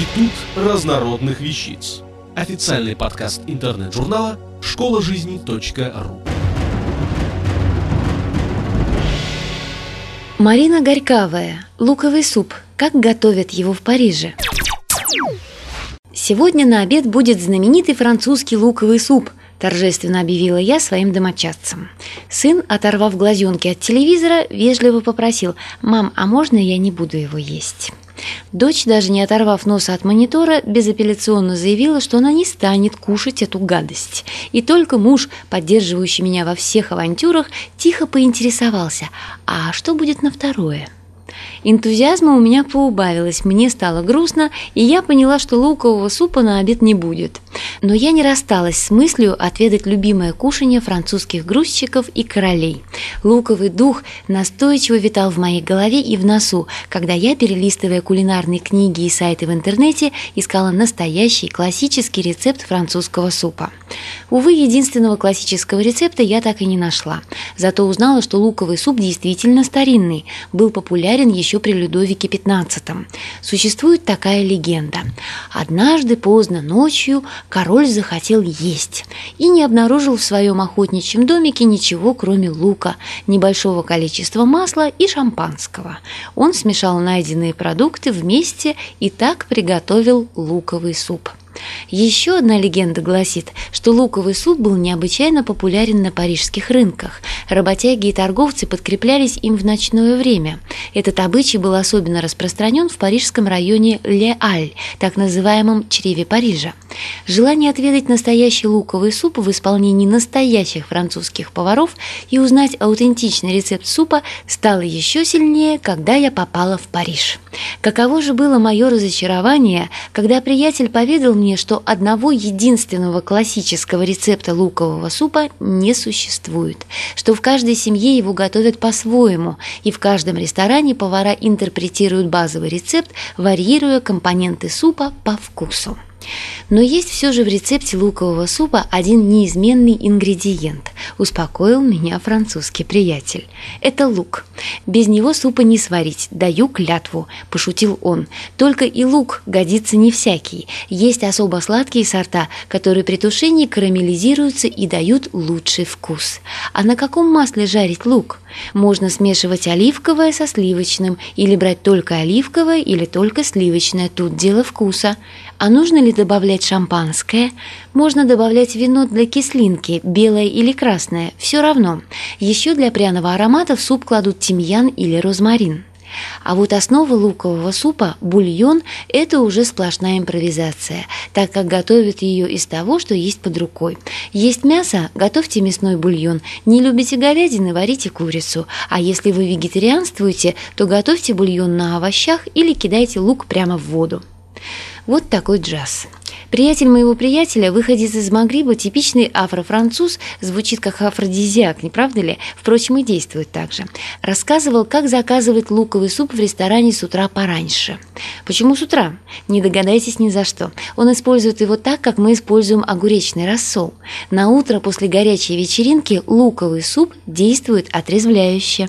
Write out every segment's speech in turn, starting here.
Институт разнородных вещиц. Официальный подкаст интернет-журнала школа жизни.ру. Марина Горькавая. Луковый суп. Как готовят его в Париже? Сегодня на обед будет знаменитый французский луковый суп, торжественно объявила я своим домочадцам. Сын, оторвав глазенки от телевизора, вежливо попросил «Мам, а можно я не буду его есть?» Дочь, даже не оторвав носа от монитора, безапелляционно заявила, что она не станет кушать эту гадость. И только муж, поддерживающий меня во всех авантюрах, тихо поинтересовался «А что будет на второе?» Энтузиазма у меня поубавилось, мне стало грустно, и я поняла, что лукового супа на обед не будет. Но я не рассталась с мыслью отведать любимое кушанье французских грузчиков и королей. Луковый дух настойчиво витал в моей голове и в носу, когда я, перелистывая кулинарные книги и сайты в интернете, искала настоящий классический рецепт французского супа. Увы, единственного классического рецепта я так и не нашла. Зато узнала, что луковый суп действительно старинный, был популярен еще еще при Людовике XV. Существует такая легенда. Однажды поздно ночью король захотел есть и не обнаружил в своем охотничьем домике ничего, кроме лука, небольшого количества масла и шампанского. Он смешал найденные продукты вместе и так приготовил луковый суп. Еще одна легенда гласит, что луковый суп был необычайно популярен на парижских рынках. Работяги и торговцы подкреплялись им в ночное время. Этот обычай был особенно распространен в парижском районе Ле-Аль, так называемом чреве Парижа. Желание отведать настоящий луковый суп в исполнении настоящих французских поваров и узнать аутентичный рецепт супа стало еще сильнее, когда я попала в Париж. Каково же было мое разочарование, когда приятель поведал мне, что одного единственного классического рецепта лукового супа не существует, что в каждой семье его готовят по-своему, и в каждом ресторане повара интерпретируют базовый рецепт, варьируя компоненты супа по вкусу. Но есть все же в рецепте лукового супа один неизменный ингредиент. Успокоил меня французский приятель. Это лук. Без него супа не сварить, даю клятву, пошутил он. Только и лук годится не всякий. Есть особо сладкие сорта, которые при тушении карамелизируются и дают лучший вкус. А на каком масле жарить лук? Можно смешивать оливковое со сливочным или брать только оливковое или только сливочное. Тут дело вкуса. А нужно ли добавлять шампанское? Можно добавлять вино для кислинки, белое или красное, все равно. Еще для пряного аромата в суп кладут тимьян или розмарин. А вот основа лукового супа, бульон, это уже сплошная импровизация, так как готовят ее из того, что есть под рукой. Есть мясо – готовьте мясной бульон. Не любите говядины – варите курицу. А если вы вегетарианствуете, то готовьте бульон на овощах или кидайте лук прямо в воду. Вот такой джаз. Приятель моего приятеля, выходец из Магриба, типичный афро-француз, звучит как афродизиак, не правда ли? Впрочем, и действует так же. Рассказывал, как заказывать луковый суп в ресторане с утра пораньше. Почему с утра? Не догадайтесь ни за что. Он использует его так, как мы используем огуречный рассол. На утро после горячей вечеринки луковый суп действует отрезвляюще.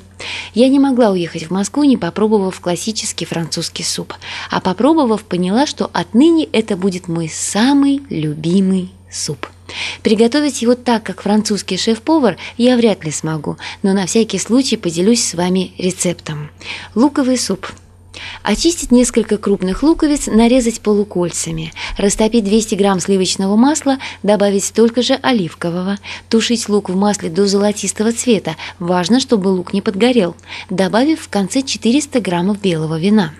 Я не могла уехать в Москву, не попробовав классический французский суп. А попробовав, поняла, что отныне это будет мой самый любимый суп. Приготовить его так, как французский шеф-повар, я вряд ли смогу, но на всякий случай поделюсь с вами рецептом. Луковый суп – Очистить несколько крупных луковиц, нарезать полукольцами, растопить 200 грамм сливочного масла, добавить столько же оливкового, тушить лук в масле до золотистого цвета, важно, чтобы лук не подгорел, добавив в конце 400 граммов белого вина.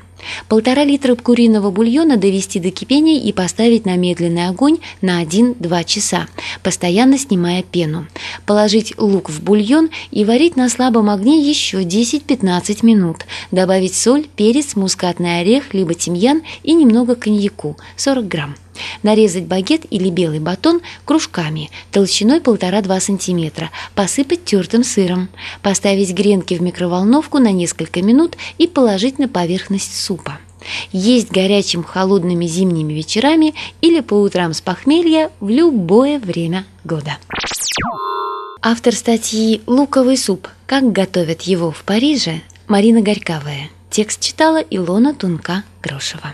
Полтора литра куриного бульона довести до кипения и поставить на медленный огонь на 1-2 часа, постоянно снимая пену. Положить лук в бульон и варить на слабом огне еще 10-15 минут. Добавить соль, перец, мускатный орех, либо тимьян и немного коньяку 40 грамм. Нарезать багет или белый батон кружками толщиной 1,5-2 см, посыпать тертым сыром, поставить гренки в микроволновку на несколько минут и положить на поверхность супа. Есть горячим холодными зимними вечерами или по утрам с похмелья в любое время года. Автор статьи «Луковый суп. Как готовят его в Париже» Марина Горькавая. Текст читала Илона Тунка-Грошева.